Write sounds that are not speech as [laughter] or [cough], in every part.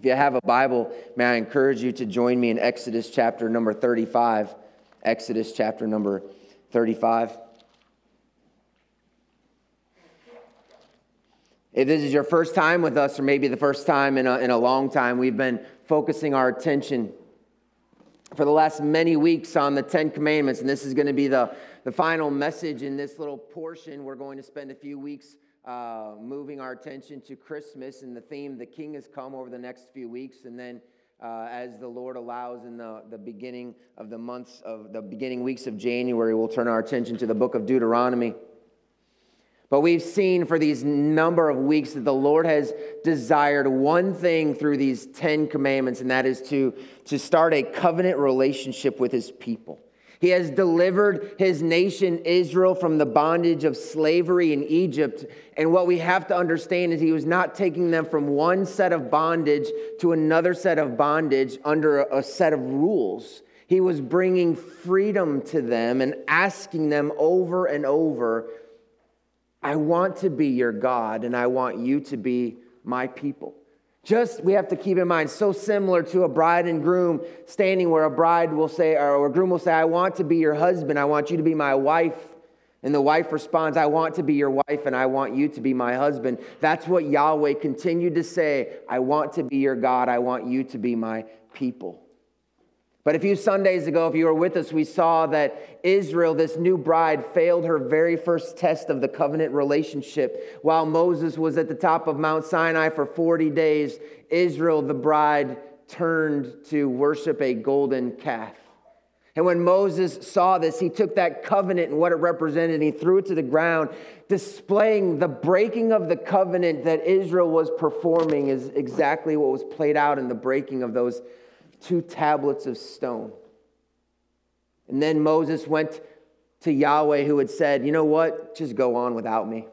If you have a Bible, may I encourage you to join me in Exodus chapter number 35. Exodus chapter number 35. If this is your first time with us, or maybe the first time in a, in a long time, we've been focusing our attention for the last many weeks on the Ten Commandments, and this is going to be the, the final message in this little portion. We're going to spend a few weeks uh, moving our attention to Christmas and the theme, The King has come, over the next few weeks. And then, uh, as the Lord allows in the, the beginning of the months of the beginning weeks of January, we'll turn our attention to the book of Deuteronomy. But we've seen for these number of weeks that the Lord has desired one thing through these 10 commandments, and that is to, to start a covenant relationship with his people. He has delivered his nation Israel from the bondage of slavery in Egypt. And what we have to understand is he was not taking them from one set of bondage to another set of bondage under a set of rules. He was bringing freedom to them and asking them over and over, I want to be your God and I want you to be my people. Just, we have to keep in mind, so similar to a bride and groom standing where a bride will say, or a groom will say, I want to be your husband, I want you to be my wife. And the wife responds, I want to be your wife and I want you to be my husband. That's what Yahweh continued to say. I want to be your God, I want you to be my people. But a few Sundays ago, if you were with us, we saw that Israel, this new bride, failed her very first test of the covenant relationship. While Moses was at the top of Mount Sinai for 40 days, Israel, the bride, turned to worship a golden calf. And when Moses saw this, he took that covenant and what it represented and he threw it to the ground, displaying the breaking of the covenant that Israel was performing is exactly what was played out in the breaking of those two tablets of stone. And then Moses went to Yahweh, who had said, You know what? Just go on without me.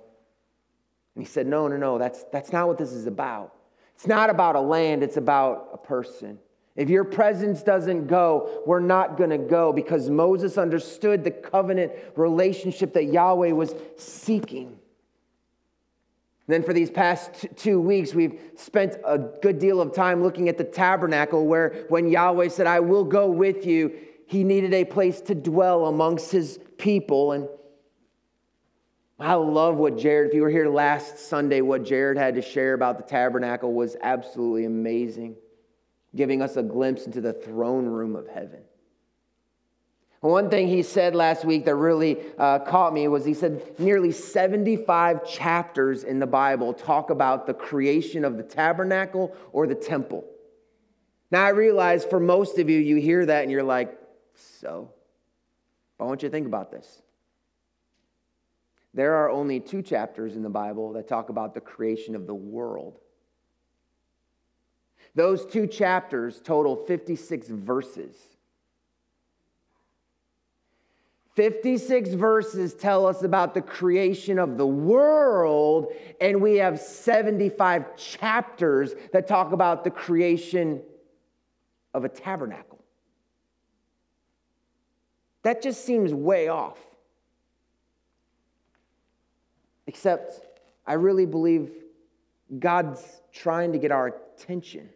And he said, No, no, no, that's, that's not what this is about. It's not about a land, it's about a person. If your presence doesn't go, we're not going to go because Moses understood the covenant relationship that Yahweh was seeking. Then, for these past two weeks, we've spent a good deal of time looking at the tabernacle, where when Yahweh said, I will go with you, he needed a place to dwell amongst his people. And I love what Jared, if you were here last Sunday, what Jared had to share about the tabernacle was absolutely amazing, giving us a glimpse into the throne room of heaven. One thing he said last week that really uh, caught me was he said nearly 75 chapters in the Bible talk about the creation of the tabernacle or the temple. Now, I realize for most of you, you hear that and you're like, so? But I want you to think about this. There are only two chapters in the Bible that talk about the creation of the world. Those two chapters total 56 verses. 56 verses tell us about the creation of the world, and we have 75 chapters that talk about the creation of a tabernacle. That just seems way off. Except, I really believe God's trying to get our attention.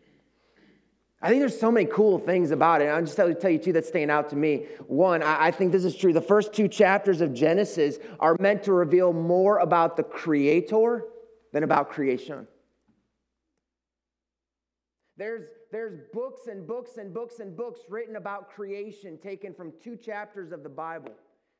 I think there's so many cool things about it. I'll just tell you, tell you two that stand out to me. One, I, I think this is true. The first two chapters of Genesis are meant to reveal more about the Creator than about creation. There's, there's books and books and books and books written about creation taken from two chapters of the Bible.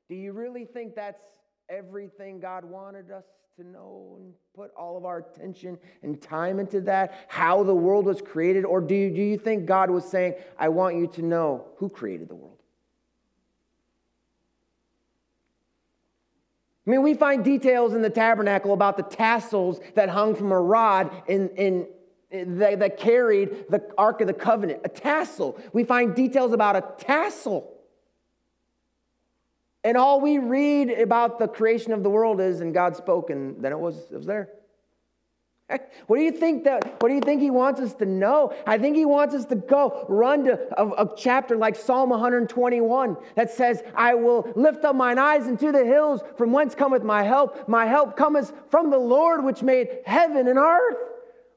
Do you really think that's everything God wanted us to know and put all of our attention and time into that, how the world was created? Or do you, do you think God was saying, I want you to know who created the world? I mean, we find details in the tabernacle about the tassels that hung from a rod in, in, that, that carried the Ark of the Covenant, a tassel. We find details about a tassel. And all we read about the creation of the world is, and God spoke, and then it was, it was there. What do you think that? What do you think He wants us to know? I think He wants us to go run to a, a, chapter like Psalm 121 that says, "I will lift up mine eyes into the hills, from whence cometh my help. My help cometh from the Lord, which made heaven and earth."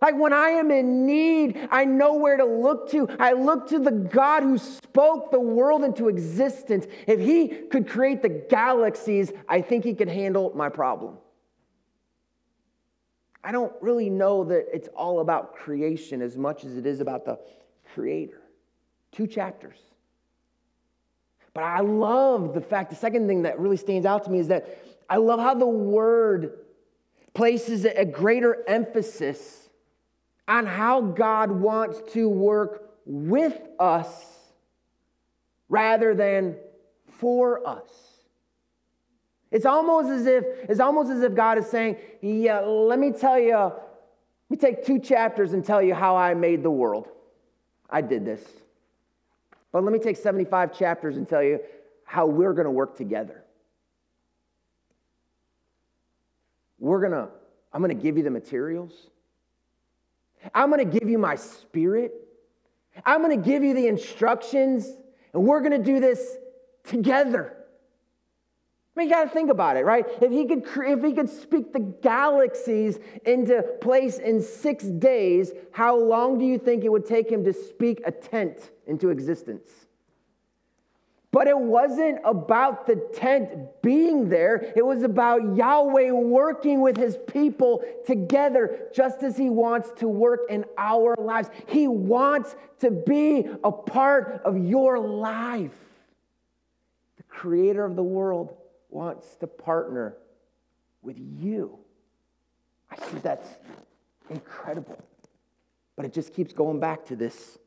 Like when I am in need, I know where to look to. I look to the God who spoke the world into existence. If he could create the galaxies, I think he could handle my problem. I don't really know that it's all about creation as much as it is about the creator. Two chapters. But I love the fact, the second thing that really stands out to me is that I love how the word places a greater emphasis on how God wants to work with us rather than for us. It's almost as if it's almost as if God is saying, "Yeah, let me tell you, let me take two chapters and tell you how I made the world. I did this. But let me take 75 chapters and tell you how we're going to work together. We're going to I'm going to give you the materials. I'm going to give you my spirit. I'm going to give you the instructions, and we're going to do this together. I mean, you got to think about it, right? If he could, if he could speak the galaxies into place in six days, how long do you think it would take him to speak a tent into existence? But it wasn't about the tent being there. It was about Yahweh working with his people together, just as he wants to work in our lives. He wants to be a part of your life. The creator of the world wants to partner with you. I think that's incredible. But it just keeps going back to this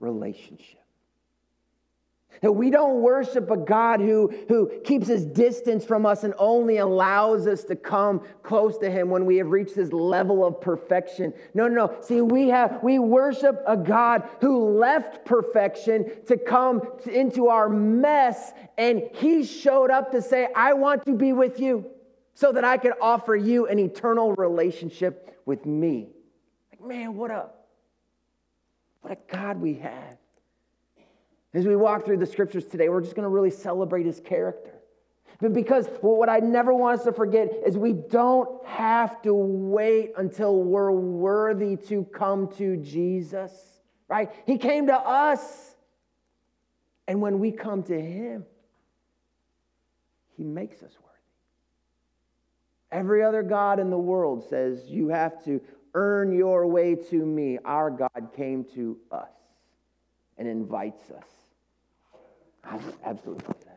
relationship. That we don't worship a God who, who keeps his distance from us and only allows us to come close to him when we have reached this level of perfection. No, no, no. See, we have we worship a God who left perfection to come into our mess, and he showed up to say, I want to be with you so that I can offer you an eternal relationship with me. Like, man, what a what a God we have. As we walk through the scriptures today, we're just going to really celebrate his character. But because well, what I never want us to forget is we don't have to wait until we're worthy to come to Jesus, right? He came to us. And when we come to him, he makes us worthy. Every other God in the world says you have to earn your way to me. Our God came to us and invites us. I absolutely love that.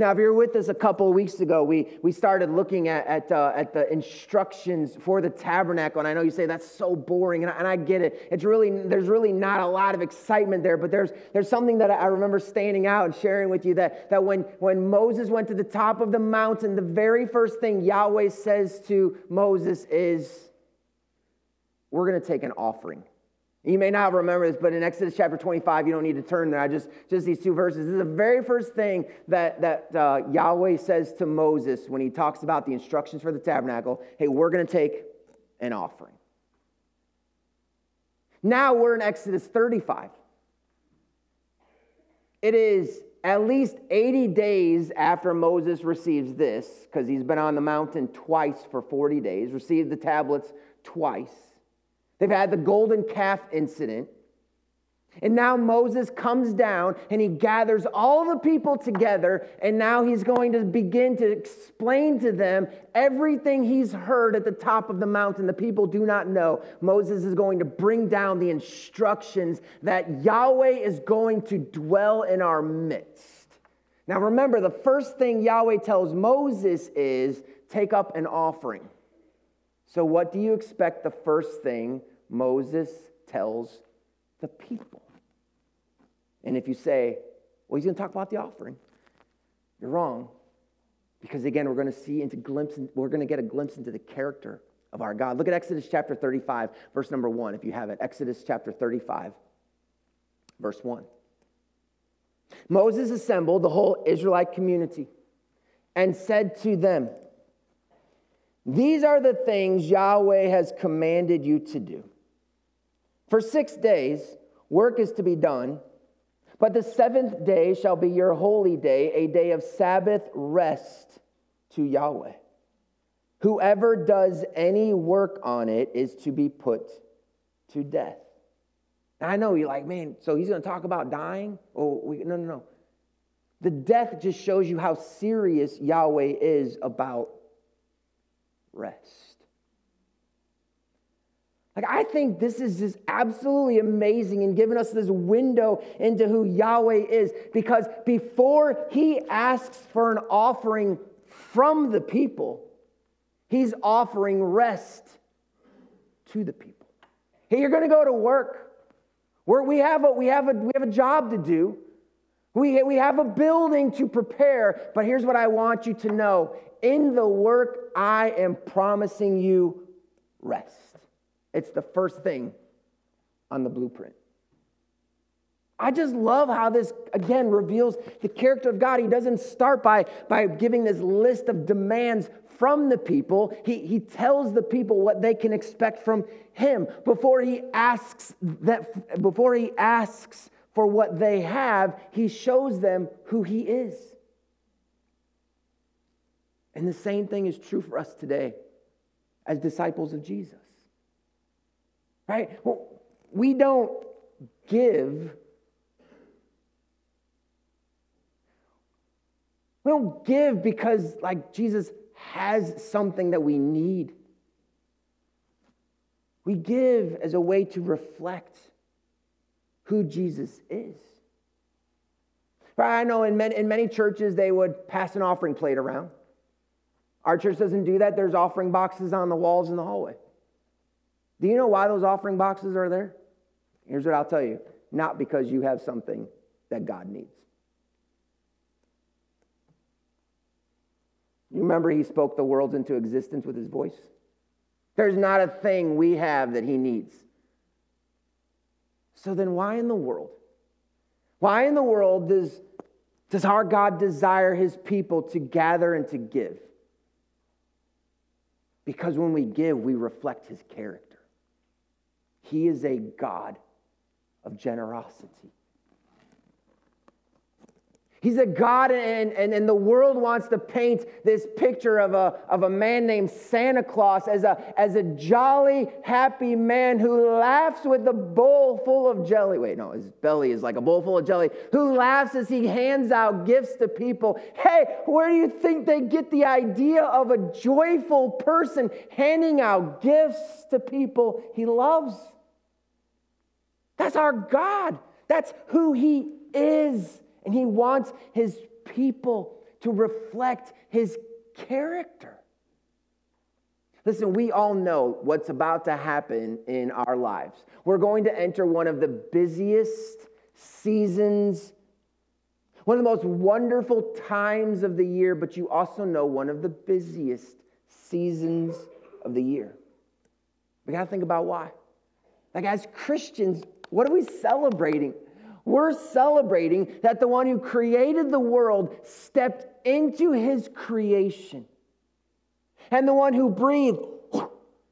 Now, if you were with us a couple of weeks ago, we, we started looking at, at, uh, at the instructions for the tabernacle. And I know you say that's so boring, and I, and I get it. It's really, there's really not a lot of excitement there, but there's, there's something that I remember standing out and sharing with you that, that when, when Moses went to the top of the mountain, the very first thing Yahweh says to Moses is, We're going to take an offering. You may not remember this, but in Exodus chapter 25, you don't need to turn there. I just, just these two verses. This is the very first thing that, that uh, Yahweh says to Moses when he talks about the instructions for the tabernacle. Hey, we're going to take an offering. Now we're in Exodus 35. It is at least 80 days after Moses receives this, because he's been on the mountain twice for 40 days, received the tablets twice. They've had the golden calf incident. And now Moses comes down and he gathers all the people together, and now he's going to begin to explain to them everything he's heard at the top of the mountain. The people do not know. Moses is going to bring down the instructions that Yahweh is going to dwell in our midst. Now remember, the first thing Yahweh tells Moses is take up an offering. So, what do you expect the first thing Moses tells the people? And if you say, well, he's going to talk about the offering, you're wrong. Because again, we're going to see into glimpse, we're going to get a glimpse into the character of our God. Look at Exodus chapter 35, verse number 1, if you have it. Exodus chapter 35, verse 1. Moses assembled the whole Israelite community and said to them, these are the things Yahweh has commanded you to do. For six days, work is to be done, but the seventh day shall be your holy day, a day of Sabbath rest to Yahweh. Whoever does any work on it is to be put to death. I know you're like, man, so he's going to talk about dying? Oh, we, no, no, no. The death just shows you how serious Yahweh is about rest. Like, I think this is just absolutely amazing and giving us this window into who Yahweh is because before he asks for an offering from the people, he's offering rest to the people. Hey, you're going to go to work. Where we have a, we have a, we have a job to do. We, we have a building to prepare, but here's what I want you to know. In the work, I am promising you rest. It's the first thing on the blueprint. I just love how this, again, reveals the character of God. He doesn't start by, by giving this list of demands from the people. He, he tells the people what they can expect from him before he asks that before he asks for what they have, he shows them who he is. And the same thing is true for us today as disciples of Jesus. Right? Well, we don't give We don't give because, like, Jesus has something that we need. We give as a way to reflect who Jesus is. I know in many, in many churches they would pass an offering plate around. Our church doesn't do that. There's offering boxes on the walls in the hallway. Do you know why those offering boxes are there? Here's what I'll tell you not because you have something that God needs. You remember he spoke the worlds into existence with his voice? There's not a thing we have that he needs. So then, why in the world? Why in the world does, does our God desire his people to gather and to give? Because when we give, we reflect his character. He is a God of generosity. He's a God, and, and, and the world wants to paint this picture of a, of a man named Santa Claus as a, as a jolly, happy man who laughs with a bowl full of jelly. Wait, no, his belly is like a bowl full of jelly, who laughs as he hands out gifts to people. Hey, where do you think they get the idea of a joyful person handing out gifts to people he loves? That's our God, that's who he is. And he wants his people to reflect his character. Listen, we all know what's about to happen in our lives. We're going to enter one of the busiest seasons, one of the most wonderful times of the year, but you also know one of the busiest seasons of the year. We got to think about why. Like, as Christians, what are we celebrating? We're celebrating that the one who created the world stepped into his creation. And the one who breathed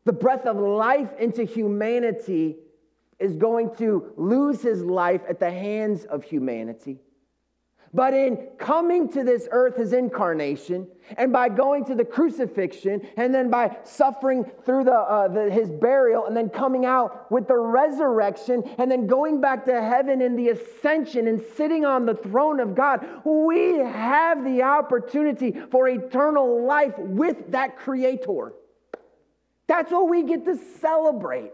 the breath of life into humanity is going to lose his life at the hands of humanity. But in coming to this earth, his incarnation, and by going to the crucifixion, and then by suffering through the, uh, the, his burial, and then coming out with the resurrection, and then going back to heaven in the ascension and sitting on the throne of God, we have the opportunity for eternal life with that Creator. That's what we get to celebrate.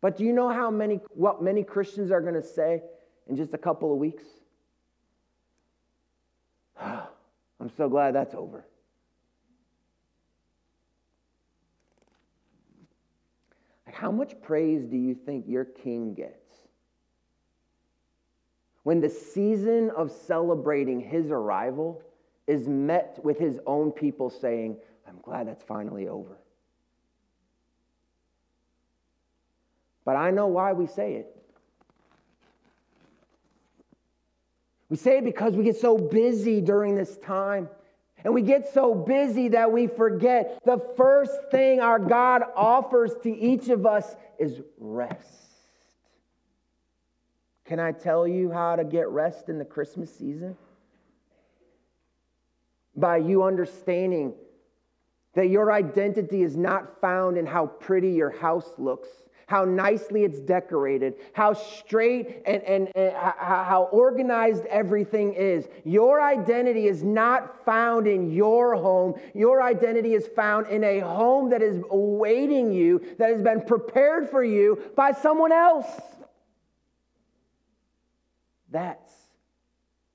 But do you know how many, what many Christians are going to say? In just a couple of weeks. [sighs] I'm so glad that's over. How much praise do you think your king gets? When the season of celebrating his arrival is met with his own people saying, I'm glad that's finally over. But I know why we say it. We say it because we get so busy during this time. And we get so busy that we forget the first thing our God offers to each of us is rest. Can I tell you how to get rest in the Christmas season? by you understanding that your identity is not found in how pretty your house looks, how nicely it's decorated, how straight and, and, and, how organized everything is. Your identity is not found in your home. Your identity is found in a home that is awaiting you, that has been prepared for you by someone else. That's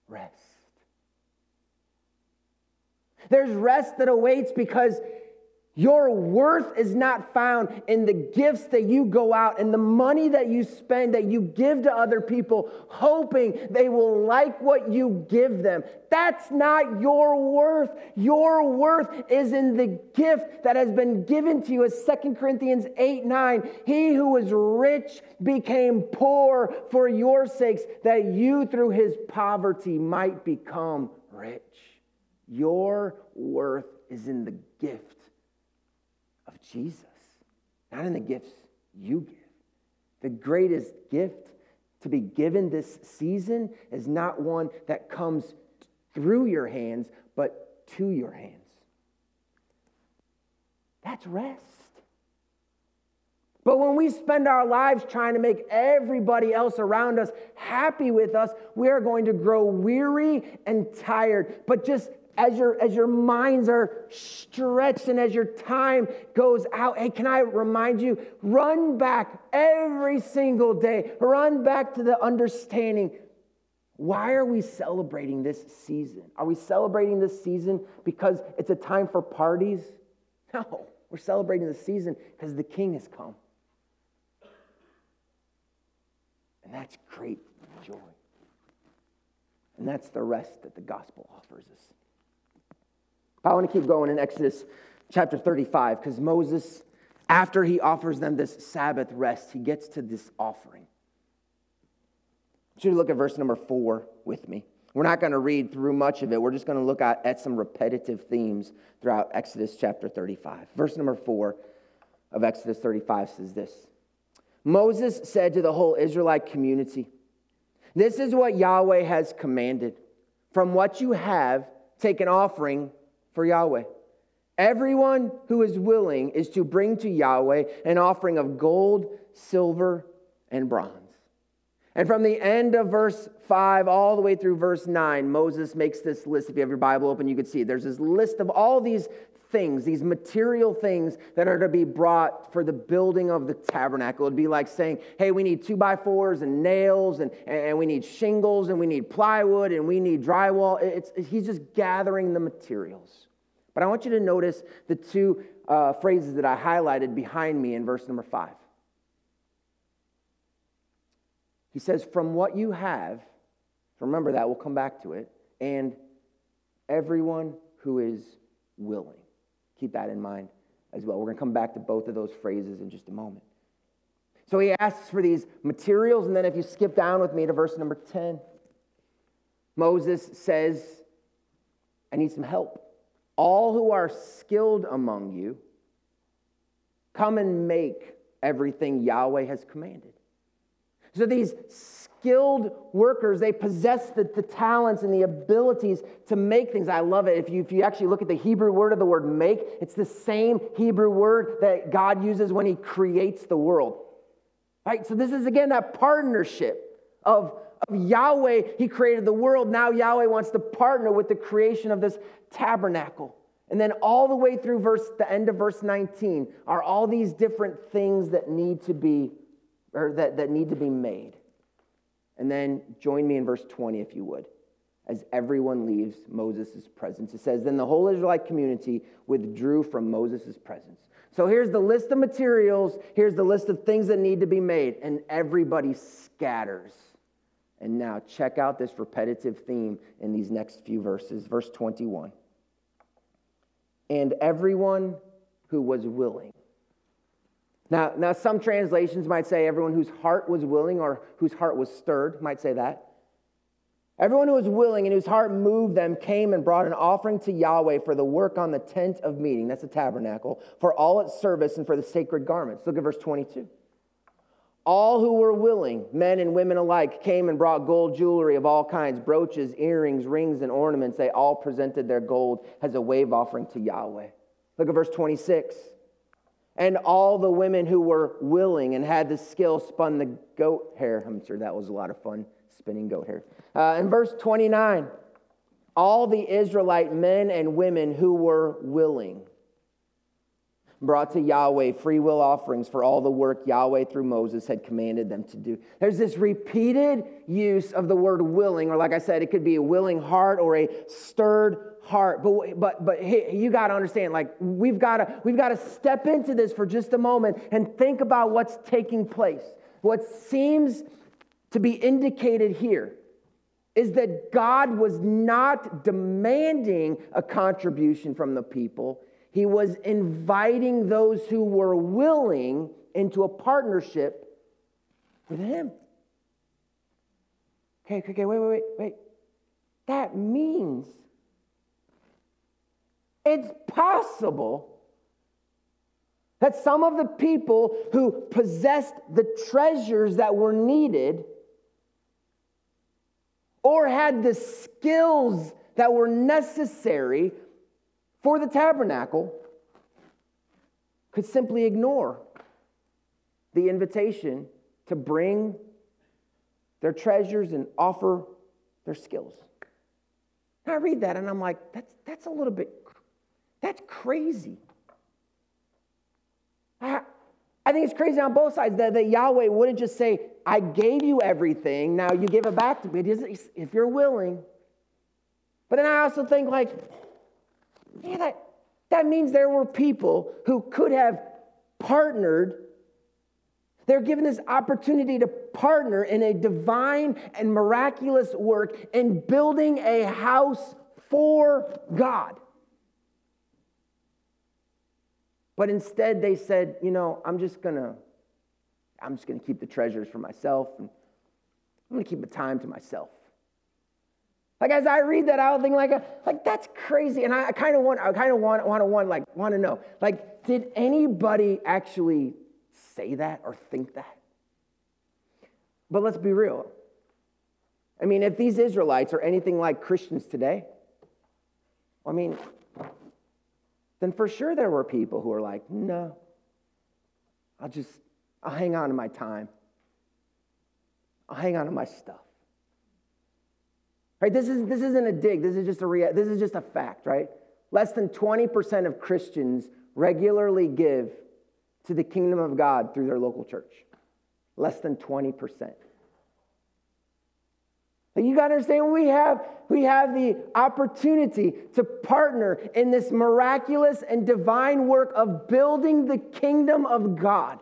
rest. There's rest that awaits because your worth is not found in the gifts that you go out and the money that you spend, that you give to other people, hoping they will like what you give them. That's not your worth. Your worth is in the gift that has been given to you, as 2 Corinthians 8 9. He who was rich became poor for your sakes, that you through his poverty might become rich. Your worth is in the gift Jesus, not in the gifts you give. The greatest gift to be given this season is not one that comes through your hands, but to your hands. That's rest. But when we spend our lives trying to make everybody else around us happy with us, we are going to grow weary and tired. But just as your as your minds are stretched and as your time goes out hey can i remind you run back every single day. Run back to the understanding. Why are we celebrating this season? Are we celebrating this season because it's a time for parties? No we're celebrating the season because the king has come. And that's great joy. And that's the rest that the gospel offers us I want to keep going in Exodus chapter 35 because Moses, after he offers them this Sabbath rest, he gets to this offering. Should you look at verse number four with me. We're not going to read through much of it. We're just going to look at, at some repetitive themes throughout Exodus chapter 35. Verse number four of Exodus 35 says this Moses said to the whole Israelite community, This is what Yahweh has commanded. From what you have, take an offering for Yahweh. Everyone who is willing is to bring to Yahweh an offering of gold, silver, and bronze. And from the end of verse 5 all the way through verse 9, Moses makes this list. If you have your Bible open, you can see. There's this list of all these things, these material things that are to be brought for the building of the tabernacle. It'd be like saying, hey, we need two by fours and nails, and, and we need shingles, and we need plywood, and we need drywall. It's, he's just gathering the materials. But I want you to notice the two uh, phrases that I highlighted behind me in verse number five. He says, From what you have, remember that, we'll come back to it, and everyone who is willing. Keep that in mind as well. We're going to come back to both of those phrases in just a moment. So he asks for these materials, and then if you skip down with me to verse number 10, Moses says, I need some help. All who are skilled among you, come and make everything Yahweh has commanded. So these skilled workers. They possess the, the talents and the abilities to make things. I love it. If you, if you actually look at the Hebrew word of the word make, it's the same Hebrew word that God uses when he creates the world. Right? So this is again that partnership of, of Yahweh. He created the world. Now Yahweh wants to partner with the creation of this tabernacle. And then all the way through verse the end of verse 19 are all these different things that need to be or that, that need to be made. And then join me in verse 20, if you would, as everyone leaves Moses' presence. It says, Then the whole Israelite community withdrew from Moses' presence. So here's the list of materials, here's the list of things that need to be made, and everybody scatters. And now check out this repetitive theme in these next few verses. Verse 21. And everyone who was willing now, now, some translations might say everyone whose heart was willing or whose heart was stirred might say that. Everyone who was willing and whose heart moved them came and brought an offering to Yahweh for the work on the tent of meeting, that's the tabernacle, for all its service and for the sacred garments. Look at verse 22. All who were willing, men and women alike, came and brought gold jewelry of all kinds brooches, earrings, rings, and ornaments. They all presented their gold as a wave offering to Yahweh. Look at verse 26. And all the women who were willing and had the skill spun the goat hair. I'm sure that was a lot of fun, spinning goat hair. Uh, in verse 29, all the Israelite men and women who were willing brought to Yahweh free will offerings for all the work Yahweh through Moses had commanded them to do. There's this repeated use of the word willing, or like I said, it could be a willing heart or a stirred heart. But but but hey, you got to understand, like we've got to we've got to step into this for just a moment and think about what's taking place. What seems to be indicated here is that God was not demanding a contribution from the people. He was inviting those who were willing into a partnership with him. Okay, okay, wait, wait, wait, wait. That means it's possible that some of the people who possessed the treasures that were needed or had the skills that were necessary for the tabernacle could simply ignore the invitation to bring their treasures and offer their skills. I read that and I'm like, that's, that's a little bit that's crazy. I, I think it's crazy on both sides that, that Yahweh wouldn't just say, I gave you everything, now you give it back to me if you're willing. But then I also think, like, yeah, that, that means there were people who could have partnered. They're given this opportunity to partner in a divine and miraculous work in building a house for God. But instead, they said, you know, I'm just gonna, I'm just gonna keep the treasures for myself, and I'm gonna keep the time to myself. Like as I read that, I would think like, like that's crazy, and I kind of want, I kind of want, want to want like want to know, like, did anybody actually say that or think that? But let's be real. I mean, if these Israelites are anything like Christians today, I mean, then for sure there were people who were like, no, I'll just, I'll hang on to my time. I'll hang on to my stuff. Right? This, is, this isn't a dig. This is just a rea- this is just a fact, right? Less than 20% of Christians regularly give to the kingdom of God through their local church. Less than 20%. You got to understand we have we have the opportunity to partner in this miraculous and divine work of building the kingdom of God.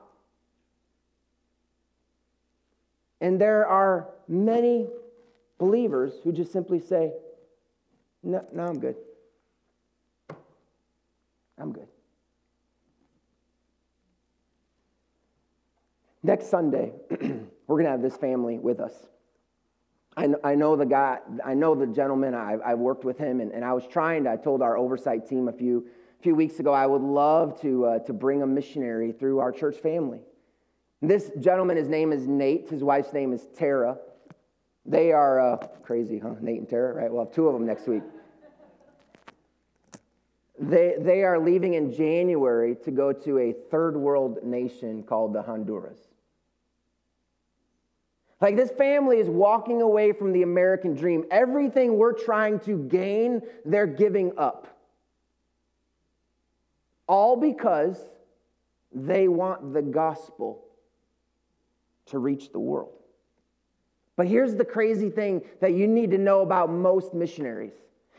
And there are many believers who just simply say, No, no I'm good. I'm good. Next Sunday, [clears throat] we're going to have this family with us. I, I know the guy, I know the gentleman, I, I've worked with him, and, and I was trying to, I told our oversight team a few, few weeks ago, I would love to, uh, to bring a missionary through our church family. This gentleman, his name is Nate, his wife's name is Tara. They are uh, crazy, huh? Nate and Tara, right? We'll have two of them next week. They, they are leaving in January to go to a third world nation called the Honduras. Like this family is walking away from the American dream. Everything we're trying to gain, they're giving up. All because they want the gospel to reach the world. But here's the crazy thing that you need to know about most missionaries.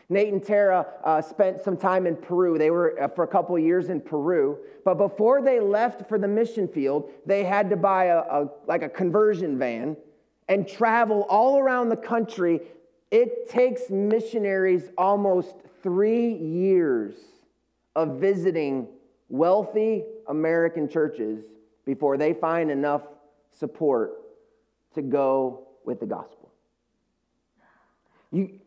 Nate and Tara uh, spent some time in Peru. They were uh, for a couple years in Peru. But before they left for the mission field, they had to buy a, a like a conversion van and travel all around the country, it takes missionaries almost three years of visiting wealthy American churches before they find enough support to go with the gospel. You,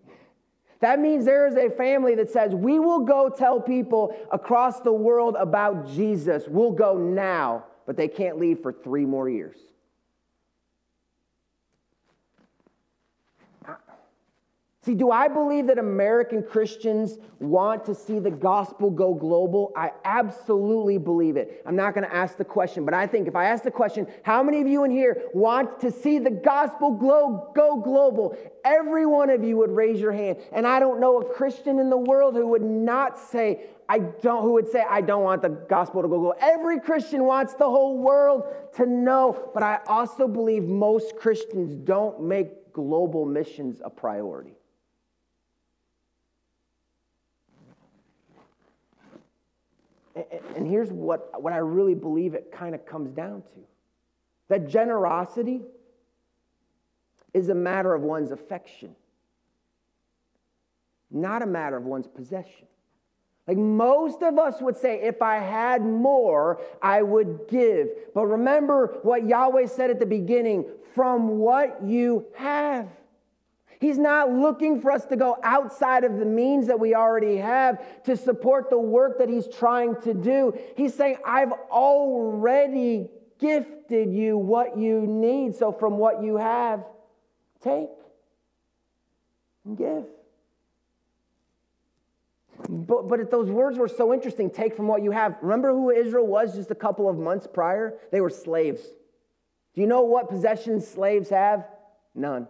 that means there is a family that says, We will go tell people across the world about Jesus. We'll go now, but they can't leave for three more years. See, do I believe that American Christians want to see the gospel go global? I absolutely believe it. I'm not going to ask the question, but I think if I ask the question, how many of you in here want to see the gospel go global? Every one of you would raise your hand. And I don't know a Christian in the world who would not say, I don't, who would say, I don't want the gospel to go global. Every Christian wants the whole world to know, but I also believe most Christians don't make global missions a priority. And here's what, what I really believe it kind of comes down to that generosity is a matter of one's affection, not a matter of one's possession. Like most of us would say, if I had more, I would give. But remember what Yahweh said at the beginning from what you have. He's not looking for us to go outside of the means that we already have to support the work that He's trying to do. He's saying, I've already gifted you what you need. So from what you have, take and give. But, but those words were so interesting take from what you have. Remember who Israel was just a couple of months prior? They were slaves. Do you know what possessions slaves have? None.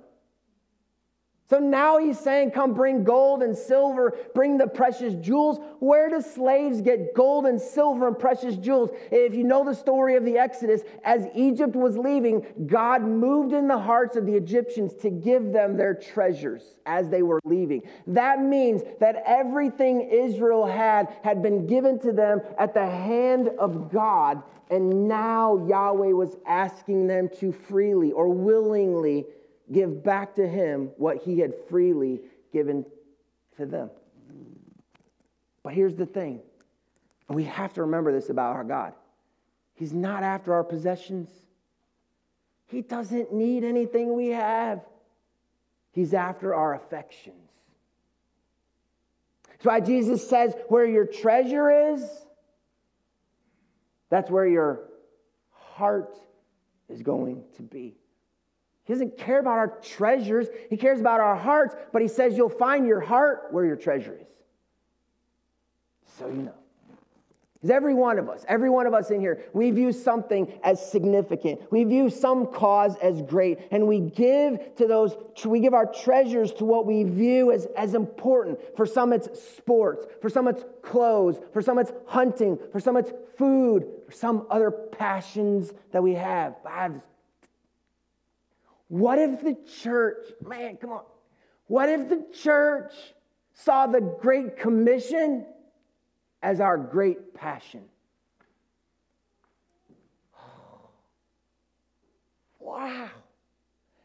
So now he's saying, Come bring gold and silver, bring the precious jewels. Where do slaves get gold and silver and precious jewels? If you know the story of the Exodus, as Egypt was leaving, God moved in the hearts of the Egyptians to give them their treasures as they were leaving. That means that everything Israel had had been given to them at the hand of God, and now Yahweh was asking them to freely or willingly give back to him what he had freely given to them. But here's the thing we have to remember this about our God He's not after our possessions, He doesn't need anything we have, He's after our affections. That's why Jesus says, where your treasure is, that's where your heart is going to be. He doesn't care about our treasures, He cares about our hearts, but He says you'll find your heart where your treasure is. So you know. Because every one of us, every one of us in here, we view something as significant. We view some cause as great. And we give to those, we give our treasures to what we view as, as important. For some, it's sports. For some, it's clothes. For some, it's hunting. For some, it's food. For some, other passions that we have. I have what if the church, man, come on. What if the church saw the Great Commission as our great passion? [sighs] Wow.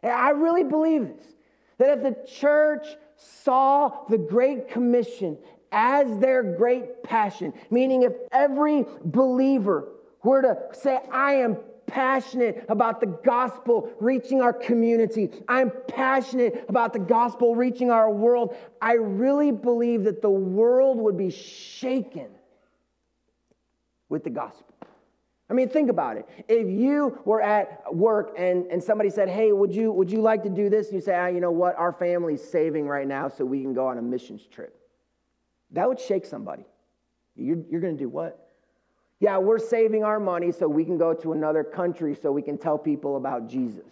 I really believe this. That if the church saw the Great Commission as their great passion, meaning if every believer were to say, I am passionate about the gospel reaching our community. I'm passionate about the gospel reaching our world. I really believe that the world would be shaken with the gospel. I mean, think about it. If you were at work and, and somebody said, Hey, would you, would you like to do this? And you say, ah, You know what? Our family's saving right now so we can go on a missions trip. That would shake somebody. You're, you're going to do what? Yeah, we're saving our money so we can go to another country so we can tell people about Jesus.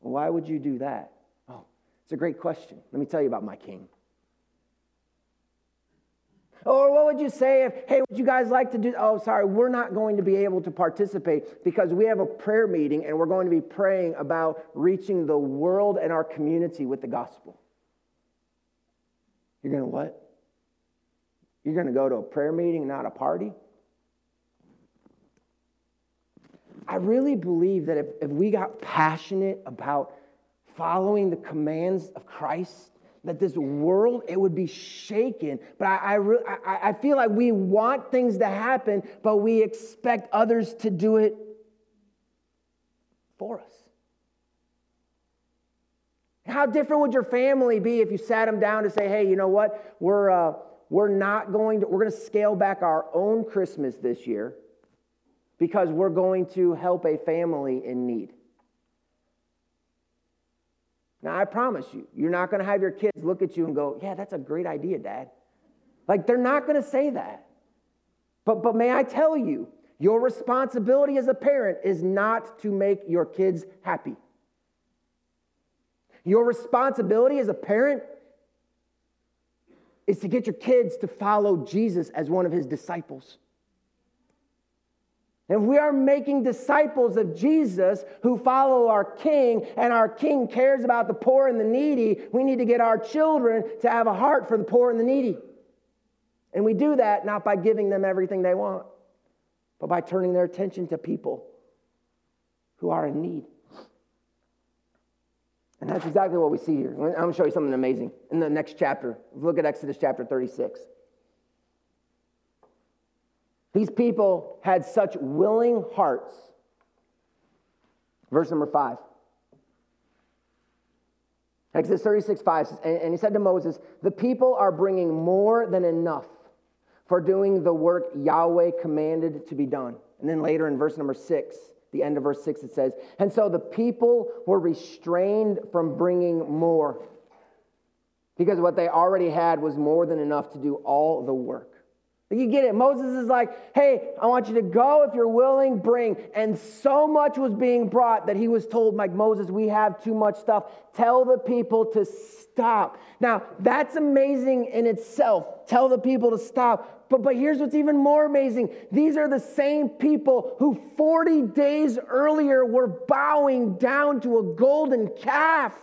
Why would you do that? Oh, it's a great question. Let me tell you about my king. Or what would you say if, hey, would you guys like to do? Oh, sorry, we're not going to be able to participate because we have a prayer meeting and we're going to be praying about reaching the world and our community with the gospel. You're going to what? You're going to go to a prayer meeting, not a party? I really believe that if, if we got passionate about following the commands of Christ, that this world it would be shaken. But I, I, re- I, I feel like we want things to happen but we expect others to do it for us. How different would your family be if you sat them down to say hey you know what? We're uh, we're not going to, we're going to scale back our own Christmas this year because we're going to help a family in need. Now, I promise you, you're not going to have your kids look at you and go, Yeah, that's a great idea, Dad. Like, they're not going to say that. But, but may I tell you, your responsibility as a parent is not to make your kids happy. Your responsibility as a parent is to get your kids to follow Jesus as one of his disciples. If we are making disciples of Jesus who follow our King, and our King cares about the poor and the needy, we need to get our children to have a heart for the poor and the needy. And we do that not by giving them everything they want, but by turning their attention to people who are in need. And that's exactly what we see here. I'm going to show you something amazing in the next chapter. Look at Exodus chapter 36. These people had such willing hearts. Verse number five. Exodus 36, 5 says, and he said to Moses, The people are bringing more than enough for doing the work Yahweh commanded to be done. And then later in verse number 6, the end of verse 6, it says, And so the people were restrained from bringing more because what they already had was more than enough to do all the work. You get it. Moses is like, hey, I want you to go if you're willing, bring. And so much was being brought that he was told, like, Moses, we have too much stuff. Tell the people to stop. Now, that's amazing in itself. Tell the people to stop. But, but here's what's even more amazing these are the same people who 40 days earlier were bowing down to a golden calf.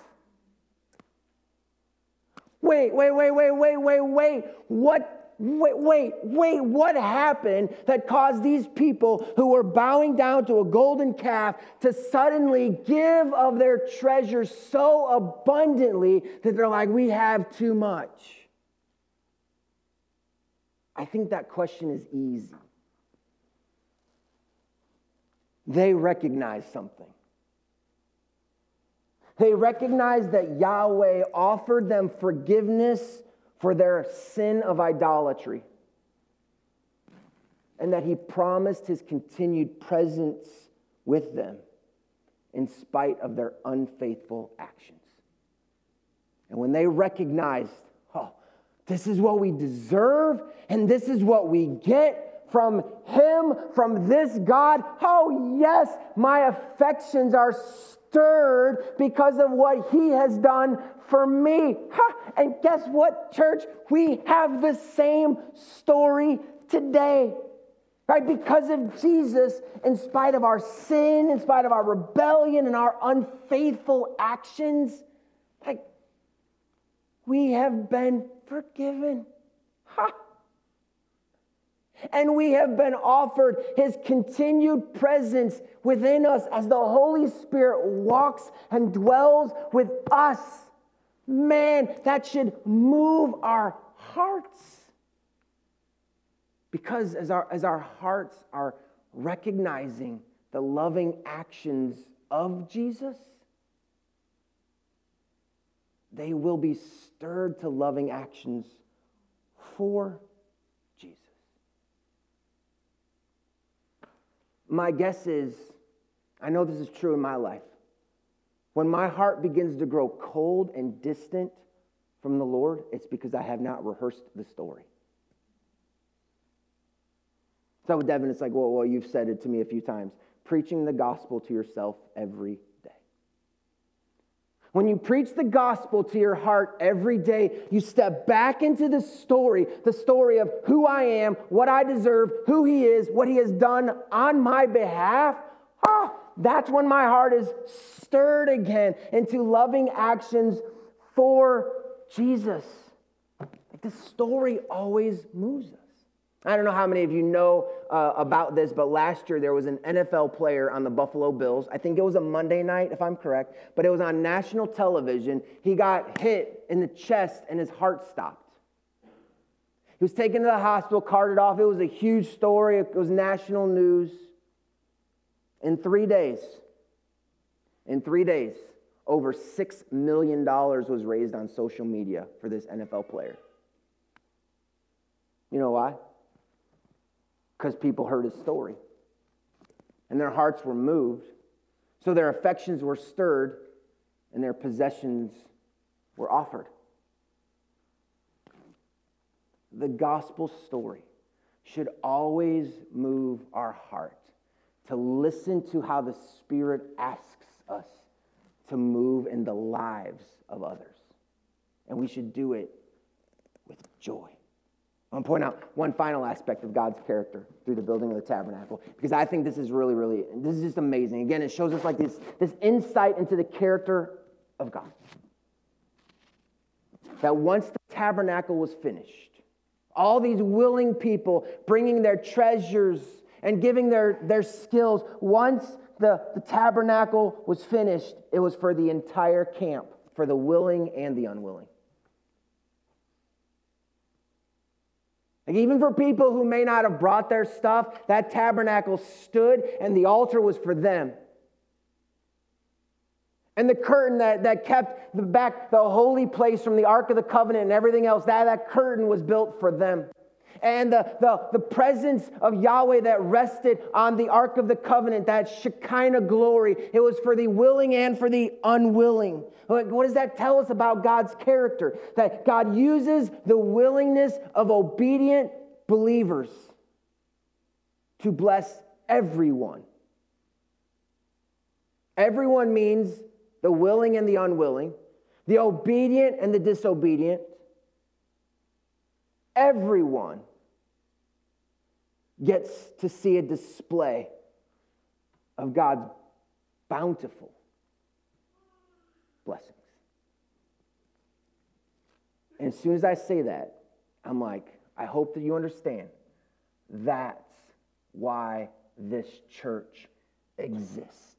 Wait, wait, wait, wait, wait, wait, wait. What wait, wait, wait, what happened that caused these people who were bowing down to a golden calf to suddenly give of their treasures so abundantly that they're like, we have too much? I think that question is easy. They recognize something. They recognize that Yahweh offered them forgiveness for their sin of idolatry, and that he promised his continued presence with them in spite of their unfaithful actions. And when they recognized, this is what we deserve, and this is what we get from Him, from this God. Oh, yes, my affections are stirred because of what He has done for me. And guess what, church? We have the same story today. Right? Because of Jesus, in spite of our sin, in spite of our rebellion and our unfaithful actions, like we have been forgiven. Ha! And we have been offered his continued presence within us as the Holy Spirit walks and dwells with us. Man, that should move our hearts. Because as our, as our hearts are recognizing the loving actions of Jesus, they will be stirred to loving actions for Jesus. My guess is, I know this is true in my life. When my heart begins to grow cold and distant from the Lord, it's because I have not rehearsed the story. So Devin, it's like, well, well, you've said it to me a few times. Preaching the gospel to yourself every day. When you preach the gospel to your heart every day, you step back into the story, the story of who I am, what I deserve, who He is, what He has done on my behalf. Ah, that's when my heart is stirred again into loving actions for Jesus. Like the story always moves us. I don't know how many of you know uh, about this, but last year there was an NFL player on the Buffalo Bills. I think it was a Monday night, if I'm correct, but it was on national television. He got hit in the chest and his heart stopped. He was taken to the hospital, carted off. It was a huge story, it was national news. In three days, in three days, over $6 million was raised on social media for this NFL player. You know why? Because people heard his story and their hearts were moved. So their affections were stirred and their possessions were offered. The gospel story should always move our heart to listen to how the Spirit asks us to move in the lives of others. And we should do it with joy. I want to point out one final aspect of God's character through the building of the tabernacle because I think this is really, really, this is just amazing. Again, it shows us like this, this insight into the character of God. That once the tabernacle was finished, all these willing people bringing their treasures and giving their, their skills, once the, the tabernacle was finished, it was for the entire camp, for the willing and the unwilling. Like even for people who may not have brought their stuff, that tabernacle stood and the altar was for them. And the curtain that, that kept the back the holy place from the Ark of the Covenant and everything else, that, that curtain was built for them. And the, the, the presence of Yahweh that rested on the Ark of the Covenant, that Shekinah glory, it was for the willing and for the unwilling. What does that tell us about God's character? That God uses the willingness of obedient believers to bless everyone. Everyone means the willing and the unwilling, the obedient and the disobedient. Everyone gets to see a display of God's bountiful blessings. And as soon as I say that, I'm like, I hope that you understand that's why this church exists.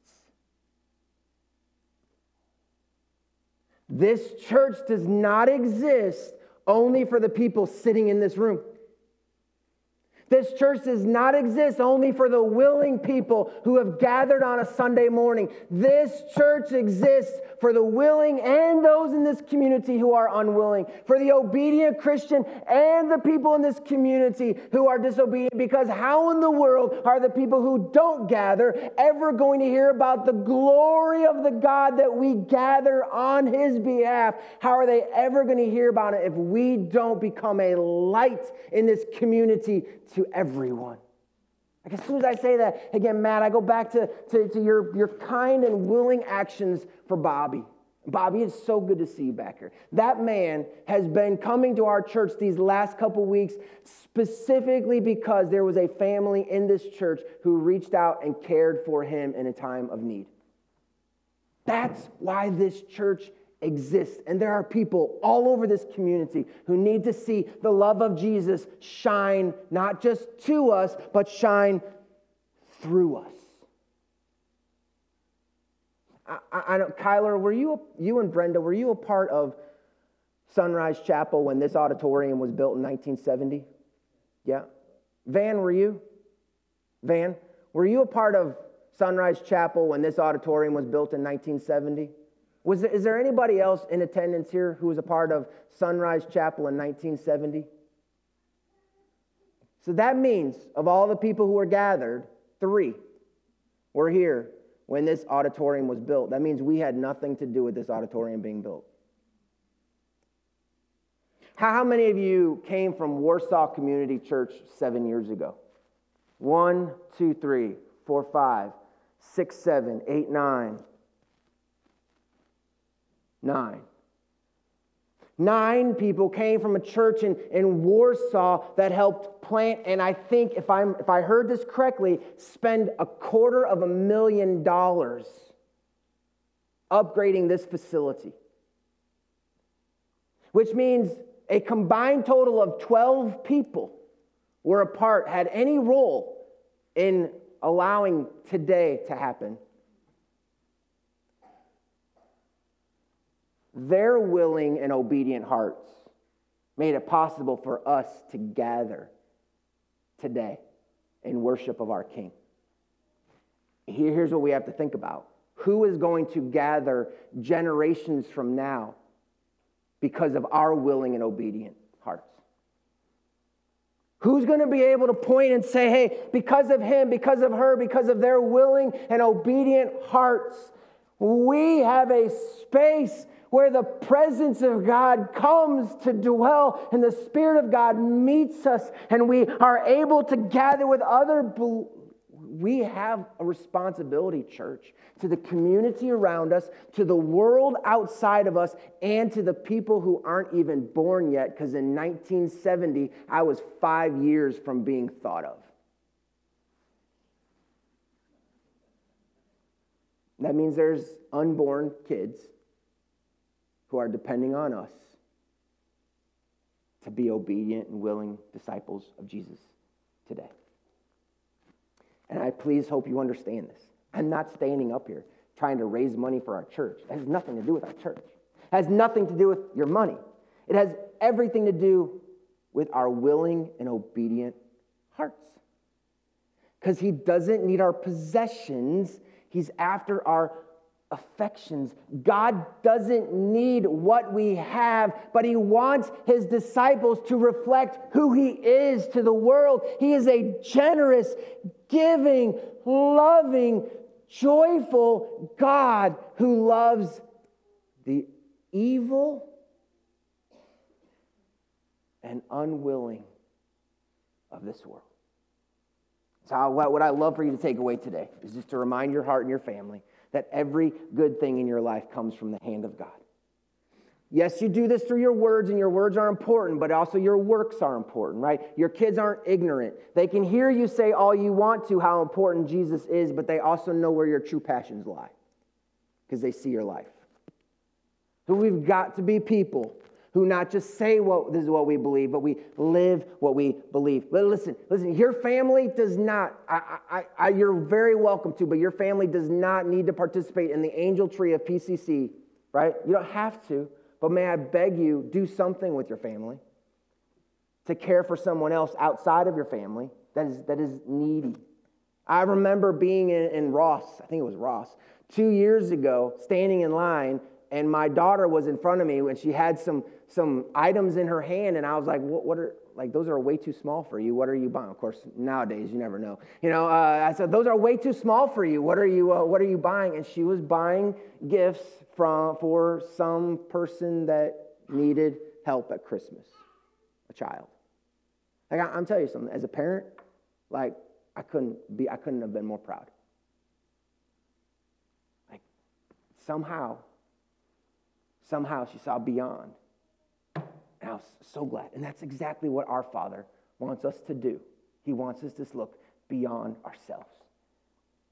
This church does not exist only for the people sitting in this room. This church does not exist only for the willing people who have gathered on a Sunday morning. This church exists for the willing and those in this community who are unwilling, for the obedient Christian and the people in this community who are disobedient. Because how in the world are the people who don't gather ever going to hear about the glory of the God that we gather on his behalf? How are they ever going to hear about it if we don't become a light in this community to everyone. Like as soon as I say that, again, Matt, I go back to, to, to your, your kind and willing actions for Bobby. Bobby, it's so good to see you back here. That man has been coming to our church these last couple weeks specifically because there was a family in this church who reached out and cared for him in a time of need. That's why this church exists. And there are people all over this community who need to see the love of Jesus shine not just to us, but shine through us. I, I, I know, Kyler, were you, you and Brenda, were you a part of Sunrise Chapel when this auditorium was built in 1970? Yeah. Van, were you? Van, were you a part of Sunrise Chapel when this auditorium was built in 1970? Was there, is there anybody else in attendance here who was a part of Sunrise Chapel in 1970? So that means, of all the people who were gathered, three were here when this auditorium was built. That means we had nothing to do with this auditorium being built. How many of you came from Warsaw Community Church seven years ago? One, two, three, four, five, six, seven, eight, nine, Nine. Nine people came from a church in, in Warsaw that helped plant, and I think, if, I'm, if I heard this correctly, spend a quarter of a million dollars upgrading this facility. Which means a combined total of 12 people were a part, had any role in allowing today to happen. Their willing and obedient hearts made it possible for us to gather today in worship of our King. Here's what we have to think about who is going to gather generations from now because of our willing and obedient hearts? Who's going to be able to point and say, hey, because of him, because of her, because of their willing and obedient hearts, We have a space where the presence of God comes to dwell and the Spirit of God meets us and we are able to gather with other. We have a responsibility, church, to the community around us, to the world outside of us, and to the people who aren't even born yet, because in 1970, I was five years from being thought of. That means there's unborn kids who are depending on us to be obedient and willing disciples of Jesus today. And I please hope you understand this. I'm not standing up here trying to raise money for our church. It has nothing to do with our church. It has nothing to do with your money. It has everything to do with our willing and obedient hearts. Because he doesn't need our possessions, he's after our affections. God doesn't need what we have, but He wants His disciples to reflect who He is to the world. He is a generous, giving, loving, joyful God who loves the evil and unwilling of this world. So, what I love for you to take away today is just to remind your heart and your family that every good thing in your life comes from the hand of God. Yes, you do this through your words, and your words are important, but also your works are important, right? Your kids aren't ignorant. They can hear you say all you want to how important Jesus is, but they also know where your true passions lie because they see your life. So we've got to be people who not just say what this is what we believe, but we live what we believe. But listen, listen, your family does not, I, I, I, you're very welcome to, but your family does not need to participate in the angel tree of PCC, right? You don't have to, but may I beg you, do something with your family to care for someone else outside of your family that is, that is needy. I remember being in, in Ross, I think it was Ross, two years ago, standing in line, and my daughter was in front of me and she had some some items in her hand, and I was like, what, what are, like, those are way too small for you. What are you buying? Of course, nowadays, you never know. You know, uh, I said, those are way too small for you. What are you, uh, what are you buying? And she was buying gifts from, for some person that needed help at Christmas, a child. Like, I, I'm telling you something, as a parent, like, I couldn't be, I couldn't have been more proud. Like, somehow, somehow she saw beyond and I was so glad. And that's exactly what our Father wants us to do. He wants us to look beyond ourselves.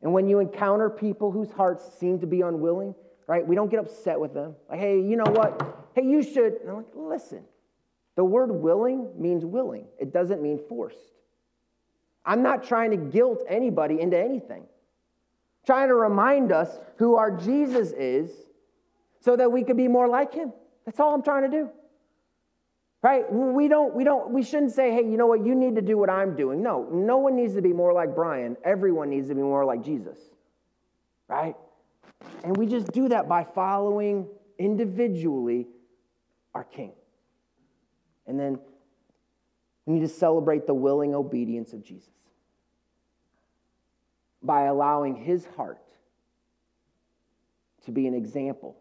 And when you encounter people whose hearts seem to be unwilling, right, we don't get upset with them. Like, hey, you know what? Hey, you should. And I'm like, listen, the word willing means willing, it doesn't mean forced. I'm not trying to guilt anybody into anything. Trying to remind us who our Jesus is so that we could be more like him. That's all I'm trying to do. Right? We don't we don't we shouldn't say hey you know what? You need to do what i'm doing. No no one needs to be more like brian. Everyone needs to be more like jesus. Right? And we just do that by following individually our king. And then we need to celebrate the willing obedience of jesus by allowing his heart to be an example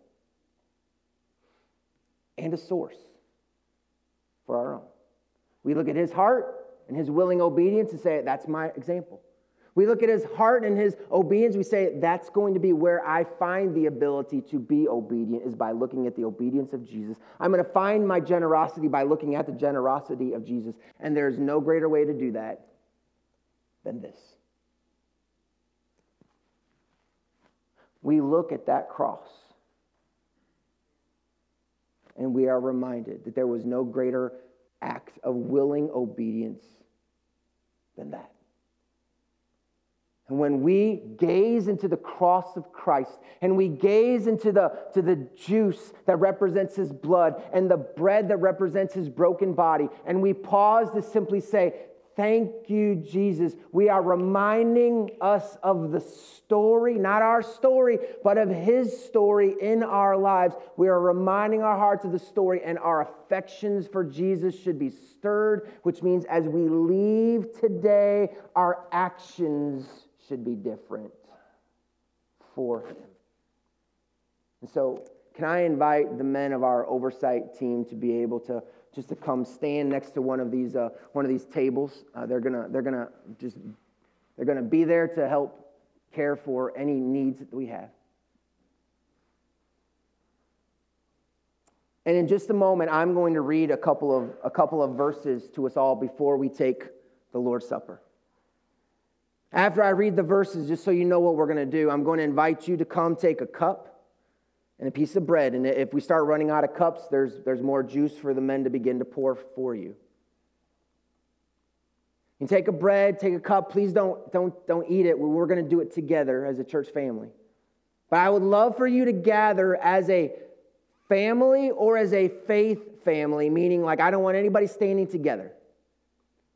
and a source for our own. We look at his heart and his willing obedience and say, That's my example. We look at his heart and his obedience, we say, That's going to be where I find the ability to be obedient, is by looking at the obedience of Jesus. I'm going to find my generosity by looking at the generosity of Jesus. And there's no greater way to do that than this. We look at that cross and we are reminded that there was no greater act of willing obedience than that. And when we gaze into the cross of Christ and we gaze into the, to the juice that represents his blood and the bread that represents his broken body, and we pause to simply say, Thank you, Jesus. We are reminding us of the story, not our story, but of His story in our lives. We are reminding our hearts of the story, and our affections for Jesus should be stirred, which means as we leave today, our actions should be different for Him. And so, can I invite the men of our oversight team to be able to just to come stand next to one of these uh, one of these tables? Uh, they're gonna they're gonna just they're gonna be there to help care for any needs that we have. And in just a moment, I'm going to read a couple of, a couple of verses to us all before we take the Lord's Supper. After I read the verses, just so you know what we're going to do, I'm going to invite you to come take a cup and a piece of bread. And if we start running out of cups, there's, there's more juice for the men to begin to pour for you. You take a bread, take a cup. Please don't, don't, don't eat it. We're going to do it together as a church family. But I would love for you to gather as a family or as a faith family, meaning like I don't want anybody standing together.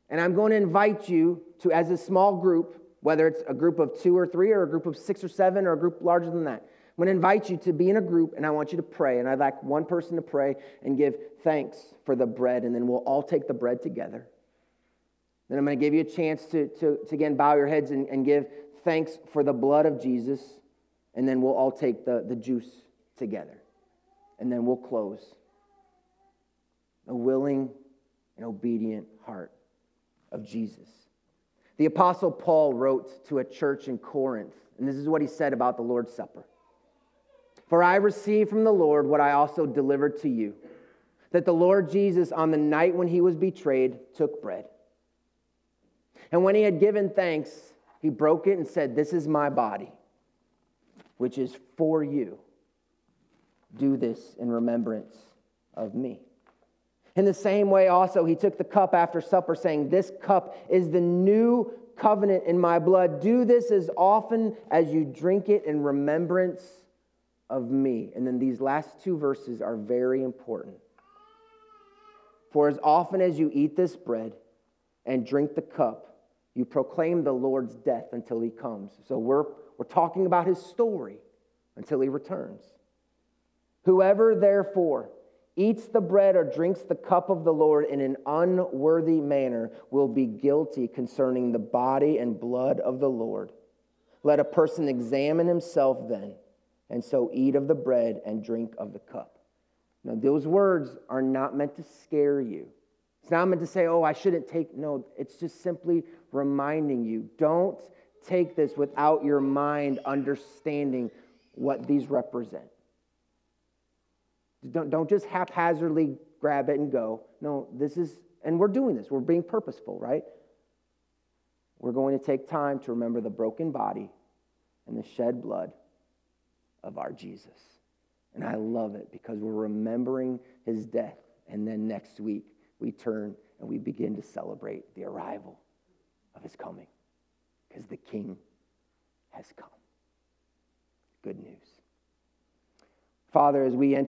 And I'm going to invite you to, as a small group, whether it's a group of two or three, or a group of six or seven, or a group larger than that. I'm going to invite you to be in a group, and I want you to pray. And I'd like one person to pray and give thanks for the bread, and then we'll all take the bread together. Then I'm going to give you a chance to, to, to again bow your heads and, and give thanks for the blood of Jesus, and then we'll all take the, the juice together and then we'll close. A willing and obedient heart of Jesus. The Apostle Paul wrote to a church in Corinth, and this is what he said about the Lord's Supper For I received from the Lord what I also delivered to you that the Lord Jesus, on the night when he was betrayed, took bread. And when he had given thanks, he broke it and said, This is my body, which is for you. Do this in remembrance of me. In the same way, also, he took the cup after supper, saying, This cup is the new covenant in my blood. Do this as often as you drink it in remembrance of me. And then these last two verses are very important. For as often as you eat this bread and drink the cup, you proclaim the Lord's death until he comes. So we're, we're talking about his story until he returns. Whoever therefore eats the bread or drinks the cup of the Lord in an unworthy manner will be guilty concerning the body and blood of the Lord. Let a person examine himself then, and so eat of the bread and drink of the cup. Now, those words are not meant to scare you. It's not meant to say, oh, I shouldn't take. No, it's just simply reminding you don't take this without your mind understanding what these represent. Don't, don't just haphazardly grab it and go. No, this is, and we're doing this. We're being purposeful, right? We're going to take time to remember the broken body and the shed blood of our Jesus. And I love it because we're remembering his death. And then next week, we turn and we begin to celebrate the arrival of his coming because the king has come. Good news. Father, as we enter